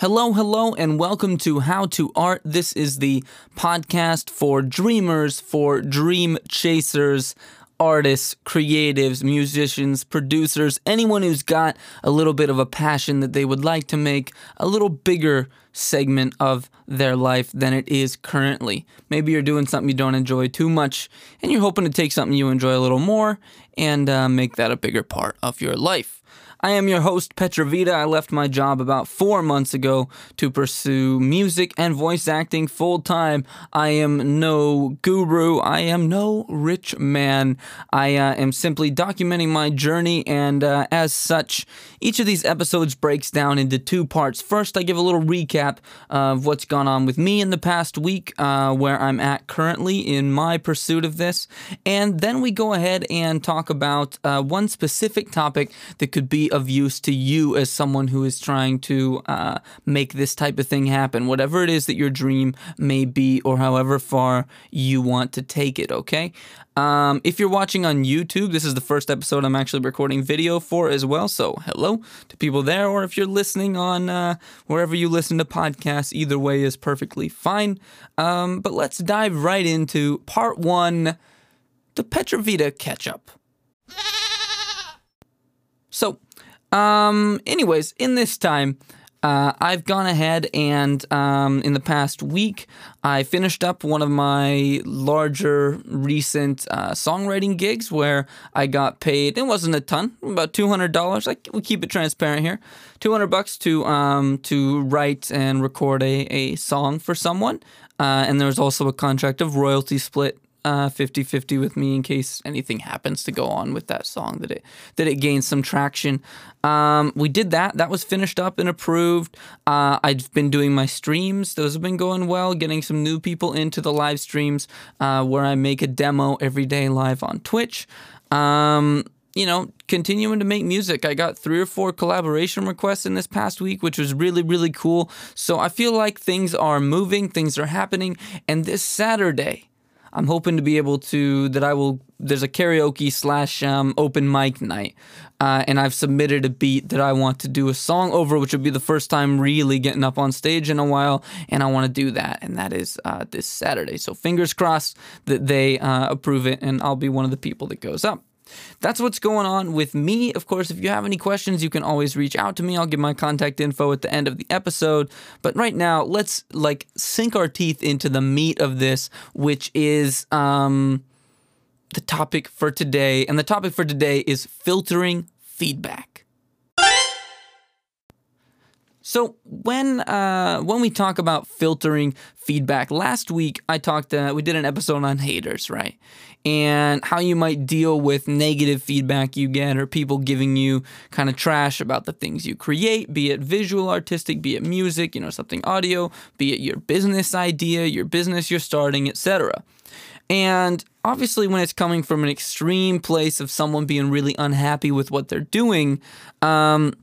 Hello, hello, and welcome to How to Art. This is the podcast for dreamers, for dream chasers, artists, creatives, musicians, producers, anyone who's got a little bit of a passion that they would like to make a little bigger segment of their life than it is currently. Maybe you're doing something you don't enjoy too much and you're hoping to take something you enjoy a little more and uh, make that a bigger part of your life. I am your host, Petrovita. I left my job about four months ago to pursue music and voice acting full time. I am no guru. I am no rich man. I uh, am simply documenting my journey, and uh, as such, each of these episodes breaks down into two parts. First, I give a little recap of what's gone on with me in the past week, uh, where I'm at currently in my pursuit of this, and then we go ahead and talk about uh, one specific topic that could be of use to you as someone who is trying to uh, make this type of thing happen, whatever it is that your dream may be, or however far you want to take it, okay? Um, if you're watching on YouTube, this is the first episode I'm actually recording video for as well. So, hello to people there. Or if you're listening on uh, wherever you listen to podcasts, either way is perfectly fine. Um, but let's dive right into part one the Petrovita catch up. So, um, anyways, in this time, uh, I've gone ahead and um, in the past week, I finished up one of my larger recent uh, songwriting gigs where I got paid. It wasn't a ton, about two hundred dollars. Like we keep it transparent here, two hundred bucks to um, to write and record a, a song for someone. Uh, and there was also a contract of royalty split uh, 50-50 with me in case anything happens to go on with that song that it that it gains some traction. Um, we did that. That was finished up and approved. Uh, I've been doing my streams. Those have been going well. Getting some new people into the live streams uh, where I make a demo every day live on Twitch. Um, you know, continuing to make music. I got three or four collaboration requests in this past week, which was really, really cool. So I feel like things are moving, things are happening. And this Saturday, I'm hoping to be able to that I will. There's a karaoke slash um, open mic night, uh, and I've submitted a beat that I want to do a song over, which would be the first time really getting up on stage in a while, and I want to do that, and that is uh, this Saturday. So fingers crossed that they uh, approve it, and I'll be one of the people that goes up. That's what's going on with me. Of course, if you have any questions, you can always reach out to me. I'll give my contact info at the end of the episode. But right now, let's like sink our teeth into the meat of this, which is um, the topic for today. And the topic for today is filtering feedback. So when uh, when we talk about filtering feedback, last week I talked. Uh, we did an episode on haters, right? And how you might deal with negative feedback you get, or people giving you kind of trash about the things you create, be it visual, artistic, be it music, you know, something audio, be it your business idea, your business you're starting, etc. And obviously, when it's coming from an extreme place of someone being really unhappy with what they're doing, um,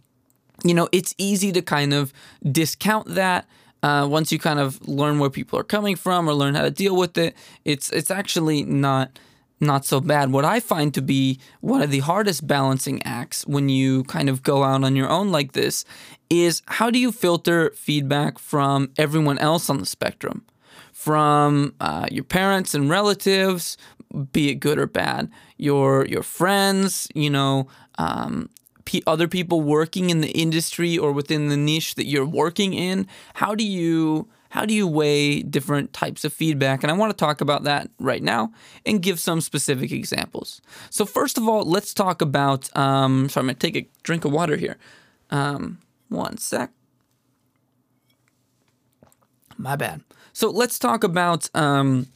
you know, it's easy to kind of discount that. Uh, once you kind of learn where people are coming from or learn how to deal with it, it's it's actually not not so bad. What I find to be one of the hardest balancing acts when you kind of go out on your own like this is how do you filter feedback from everyone else on the spectrum? From uh, your parents and relatives, be it good or bad, your your friends, you know, um, other people working in the industry or within the niche that you're working in? How do you how do you weigh different types of feedback? And I want to talk about that right now and give some specific examples. So first of all, let's talk about. Um, sorry, I'm gonna take a drink of water here. Um, one sec. My bad. So let's talk about um,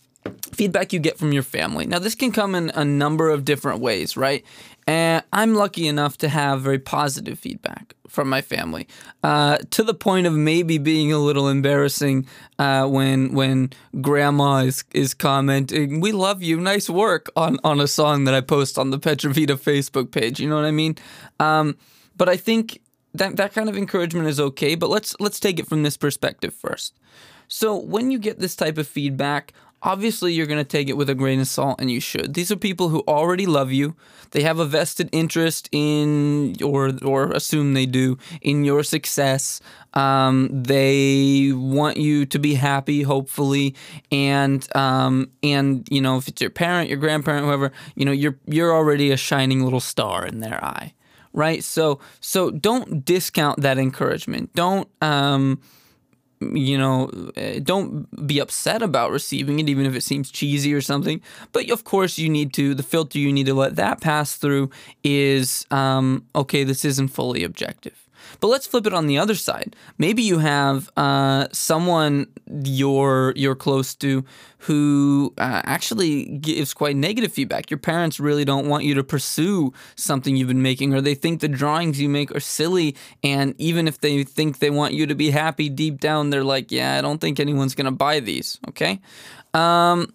feedback you get from your family. Now, this can come in a number of different ways, right? And I'm lucky enough to have very positive feedback from my family, uh, to the point of maybe being a little embarrassing uh, when when grandma is, is commenting, "We love you, nice work" on on a song that I post on the Petrovita Facebook page. You know what I mean? Um, but I think that that kind of encouragement is okay. But let's let's take it from this perspective first. So when you get this type of feedback, obviously you're going to take it with a grain of salt and you should. These are people who already love you. They have a vested interest in or or assume they do in your success. Um, they want you to be happy hopefully and um, and you know if it's your parent your grandparent whoever you know you're you're already a shining little star in their eye right? So so don't discount that encouragement. Don't um, you know, eh, don't be upset about receiving it, even if it seems cheesy or something. But of course, you need to, the filter you need to let that pass through is um, okay, this isn't fully objective. But let's flip it on the other side. Maybe you have uh, someone you're you're close to who uh, actually gives quite negative feedback. Your parents really don't want you to pursue something you've been making, or they think the drawings you make are silly. And even if they think they want you to be happy deep down, they're like, "Yeah, I don't think anyone's gonna buy these." Okay, um,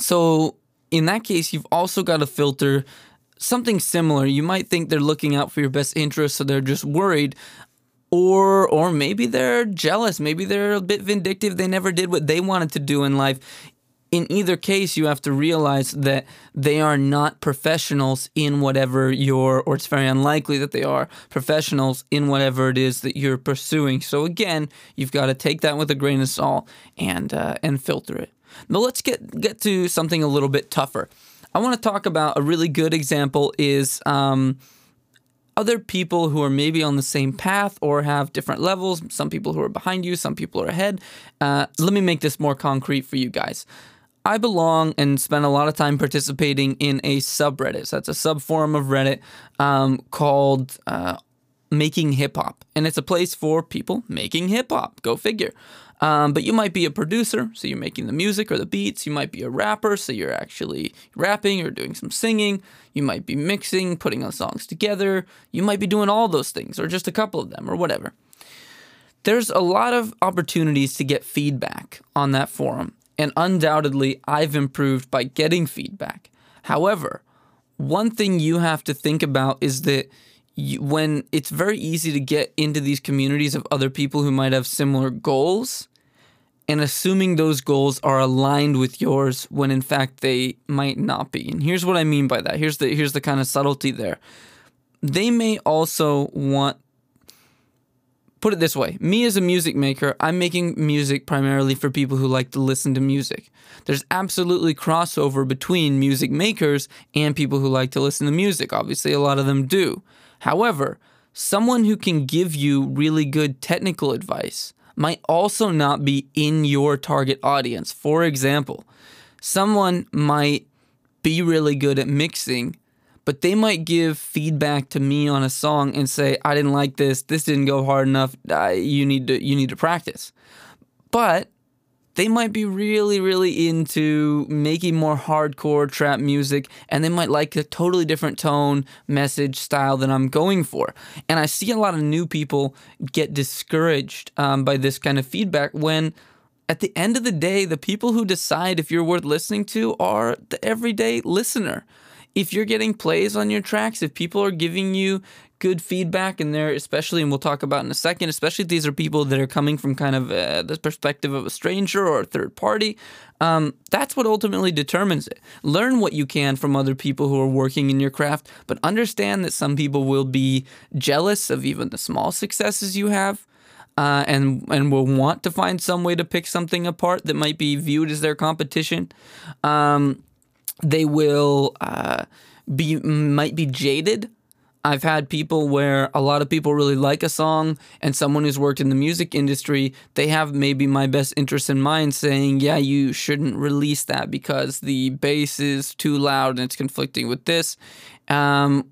so in that case, you've also got to filter something similar. You might think they're looking out for your best interest, so they're just worried. Or, or maybe they're jealous. Maybe they're a bit vindictive. They never did what they wanted to do in life. In either case, you have to realize that they are not professionals in whatever you're, or it's very unlikely that they are professionals in whatever it is that you're pursuing. So again, you've got to take that with a grain of salt and uh, and filter it. Now let's get get to something a little bit tougher. I want to talk about a really good example is um, other people who are maybe on the same path or have different levels. Some people who are behind you, some people are ahead. Uh, let me make this more concrete for you guys. I belong and spend a lot of time participating in a subreddit. So that's a subforum of Reddit um, called uh, Making Hip Hop. And it's a place for people making hip hop. Go figure. Um, but you might be a producer, so you're making the music or the beats. You might be a rapper, so you're actually rapping or doing some singing. You might be mixing, putting on songs together. You might be doing all those things, or just a couple of them, or whatever. There's a lot of opportunities to get feedback on that forum, and undoubtedly, I've improved by getting feedback. However, one thing you have to think about is that when it's very easy to get into these communities of other people who might have similar goals and assuming those goals are aligned with yours when in fact they might not be. And here's what I mean by that. Here's the here's the kind of subtlety there. They may also want put it this way me as a music maker i'm making music primarily for people who like to listen to music there's absolutely crossover between music makers and people who like to listen to music obviously a lot of them do However, someone who can give you really good technical advice might also not be in your target audience. For example, someone might be really good at mixing, but they might give feedback to me on a song and say, "I didn't like this. This didn't go hard enough. You need to you need to practice." But they might be really, really into making more hardcore trap music and they might like a totally different tone, message, style than I'm going for. And I see a lot of new people get discouraged um, by this kind of feedback when at the end of the day, the people who decide if you're worth listening to are the everyday listener if you're getting plays on your tracks, if people are giving you good feedback and they're especially and we'll talk about in a second especially if these are people that are coming from kind of uh, the perspective of a stranger or a third party um, that's what ultimately determines it. Learn what you can from other people who are working in your craft but understand that some people will be jealous of even the small successes you have uh, and and will want to find some way to pick something apart that might be viewed as their competition. Um, they will uh, be might be jaded. I've had people where a lot of people really like a song, and someone who's worked in the music industry, they have maybe my best interest in mind saying, Yeah, you shouldn't release that because the bass is too loud and it's conflicting with this. Um,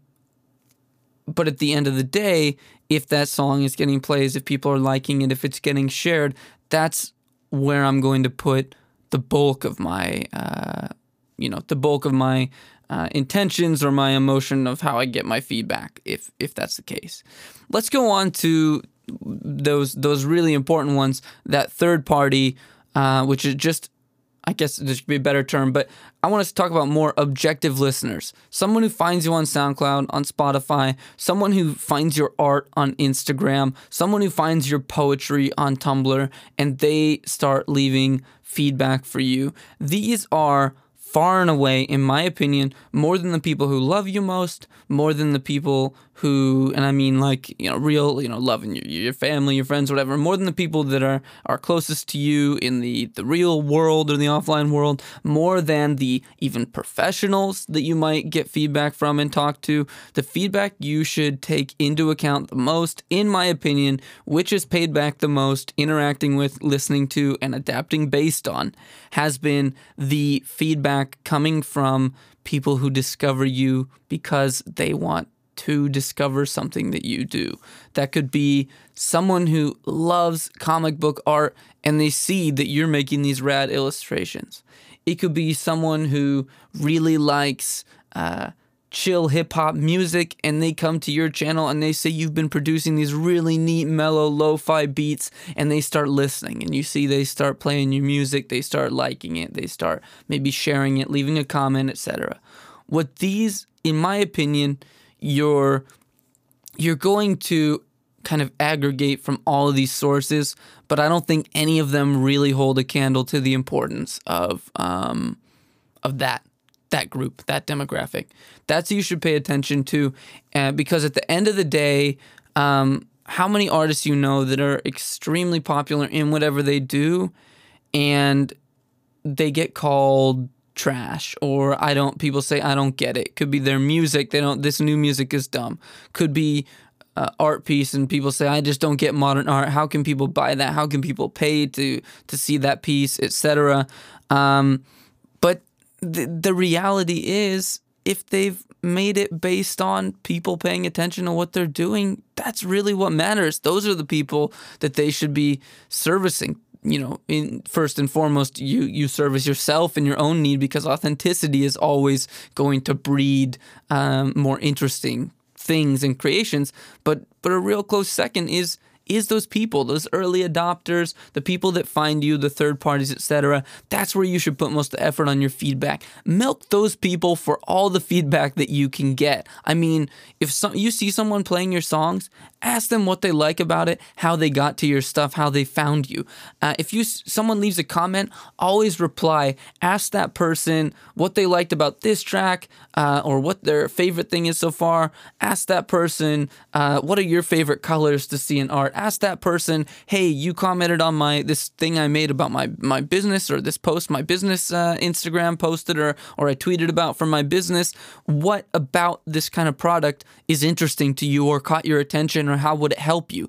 but at the end of the day, if that song is getting plays, if people are liking it, if it's getting shared, that's where I'm going to put the bulk of my uh, you know the bulk of my uh, intentions or my emotion of how I get my feedback if if that's the case. Let's go on to those those really important ones. That third party, uh, which is just I guess there should be a better term, but I want us to talk about more objective listeners. Someone who finds you on SoundCloud, on Spotify, someone who finds your art on Instagram, someone who finds your poetry on Tumblr, and they start leaving feedback for you. These are far and away, in my opinion, more than the people who love you most, more than the people who, and I mean like, you know, real, you know, loving your, your family, your friends, whatever, more than the people that are, are closest to you in the, the real world or the offline world, more than the even professionals that you might get feedback from and talk to. The feedback you should take into account the most, in my opinion, which is paid back the most, interacting with, listening to, and adapting based on, has been the feedback coming from people who discover you because they want to discover something that you do. That could be someone who loves comic book art and they see that you're making these rad illustrations. It could be someone who really likes uh, chill hip hop music and they come to your channel and they say you've been producing these really neat, mellow, lo fi beats and they start listening. And you see they start playing your music, they start liking it, they start maybe sharing it, leaving a comment, etc. What these, in my opinion, you're you're going to kind of aggregate from all of these sources, but I don't think any of them really hold a candle to the importance of um, of that that group, that demographic. That's you should pay attention to, uh, because at the end of the day, um, how many artists you know that are extremely popular in whatever they do, and they get called trash or I don't people say I don't get it. Could be their music, they don't this new music is dumb. Could be uh, art piece and people say I just don't get modern art. How can people buy that? How can people pay to to see that piece, etc. Um, but the the reality is if they've made it based on people paying attention to what they're doing, that's really what matters. Those are the people that they should be servicing you know, in first and foremost, you you service yourself and your own need because authenticity is always going to breed um, more interesting things and creations. But but a real close second is is those people, those early adopters, the people that find you, the third parties, etc. That's where you should put most of the effort on your feedback. Milk those people for all the feedback that you can get. I mean, if some, you see someone playing your songs, ask them what they like about it, how they got to your stuff, how they found you. Uh, if you someone leaves a comment, always reply. Ask that person what they liked about this track uh, or what their favorite thing is so far. Ask that person uh, what are your favorite colors to see in art ask that person, hey, you commented on my this thing I made about my my business or this post my business uh, Instagram posted or or I tweeted about from my business. What about this kind of product is interesting to you or caught your attention or how would it help you?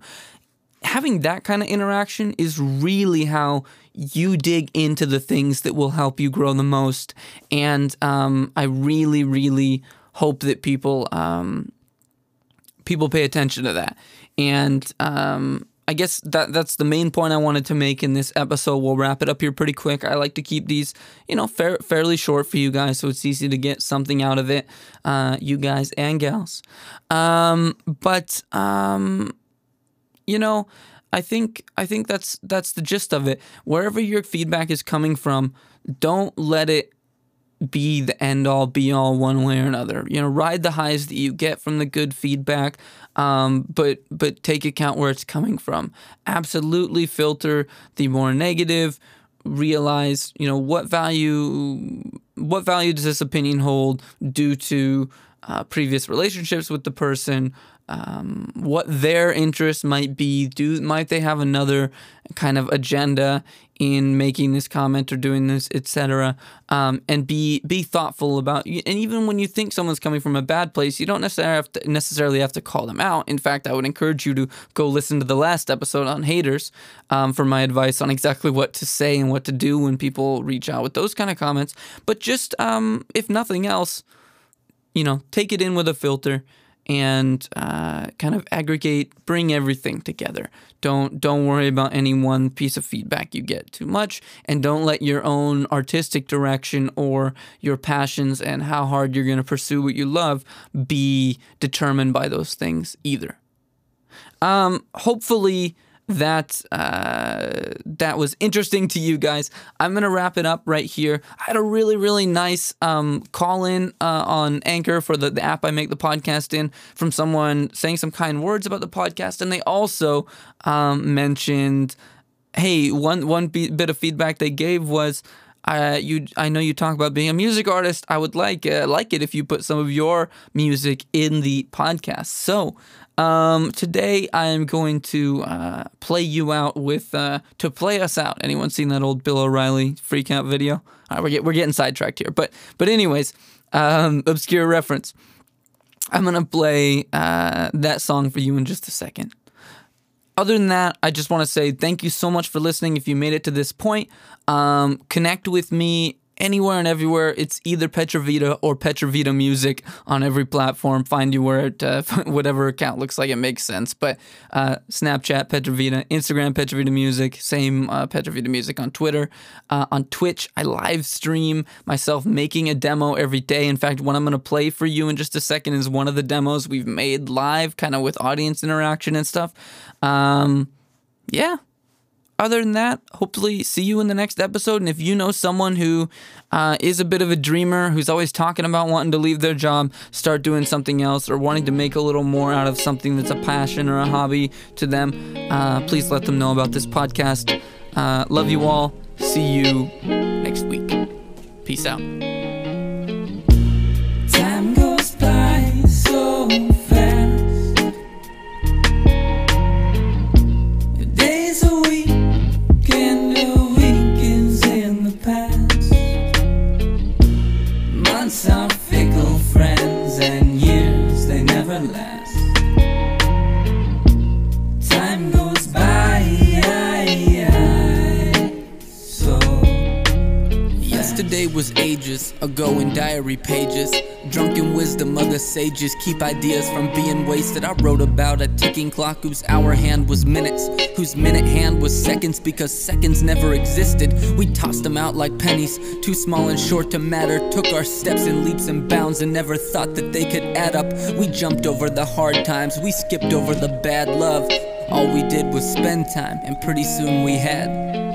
Having that kind of interaction is really how you dig into the things that will help you grow the most. And um, I really, really hope that people um, people pay attention to that. And um, I guess that that's the main point I wanted to make in this episode. We'll wrap it up here pretty quick. I like to keep these, you know, fair, fairly short for you guys, so it's easy to get something out of it, uh, you guys and gals. Um, but um, you know, I think I think that's that's the gist of it. Wherever your feedback is coming from, don't let it be the end all be all one way or another. You know, ride the highs that you get from the good feedback, um, but but take account where it's coming from. Absolutely filter the more negative. Realize you know what value what value does this opinion hold due to uh, previous relationships with the person, um, what their interests might be. Do might they have another kind of agenda in making this comment or doing this, etc. Um, and be be thoughtful about. And even when you think someone's coming from a bad place, you don't necessarily have to necessarily have to call them out. In fact, I would encourage you to go listen to the last episode on haters um, for my advice on exactly what to say and what to do when people reach out with those kind of comments. But just um, if nothing else, you know, take it in with a filter and uh, kind of aggregate, bring everything together. Don't don't worry about any one piece of feedback you get too much, and don't let your own artistic direction or your passions and how hard you're going to pursue what you love be determined by those things either. Um, hopefully. That uh, that was interesting to you guys. I'm gonna wrap it up right here. I had a really really nice um, call in uh, on Anchor for the, the app I make the podcast in from someone saying some kind words about the podcast, and they also um, mentioned, hey, one one bit of feedback they gave was. Uh, you, I know you talk about being a music artist. I would like uh, like it if you put some of your music in the podcast. So um, today I am going to uh, play you out with uh, to play us out. Anyone seen that old Bill O'Reilly freak out video? All right, we're, get, we're getting sidetracked here, but but anyways, um, obscure reference. I'm gonna play uh, that song for you in just a second. Other than that, I just want to say thank you so much for listening. If you made it to this point, um, connect with me anywhere and everywhere. It's either Petrovita or Petrovita Music on every platform. Find you where it, uh, whatever account looks like it makes sense. But uh, Snapchat Petrovita, Instagram Petrovita Music, same uh, Petrovita Music on Twitter. Uh, on Twitch, I live stream myself making a demo every day. In fact, what I'm going to play for you in just a second is one of the demos we've made live, kind of with audience interaction and stuff. Um, yeah, other than that, hopefully see you in the next episode. And if you know someone who uh, is a bit of a dreamer, who's always talking about wanting to leave their job, start doing something else, or wanting to make a little more out of something that's a passion or a hobby to them, uh, please let them know about this podcast. Uh, love you all. See you next week. Peace out. They never Yesterday was ages ago in diary pages. Drunken wisdom of the sages keep ideas from being wasted. I wrote about a ticking clock whose hour hand was minutes, whose minute hand was seconds because seconds never existed. We tossed them out like pennies, too small and short to matter. Took our steps in leaps and bounds and never thought that they could add up. We jumped over the hard times, we skipped over the bad love. All we did was spend time, and pretty soon we had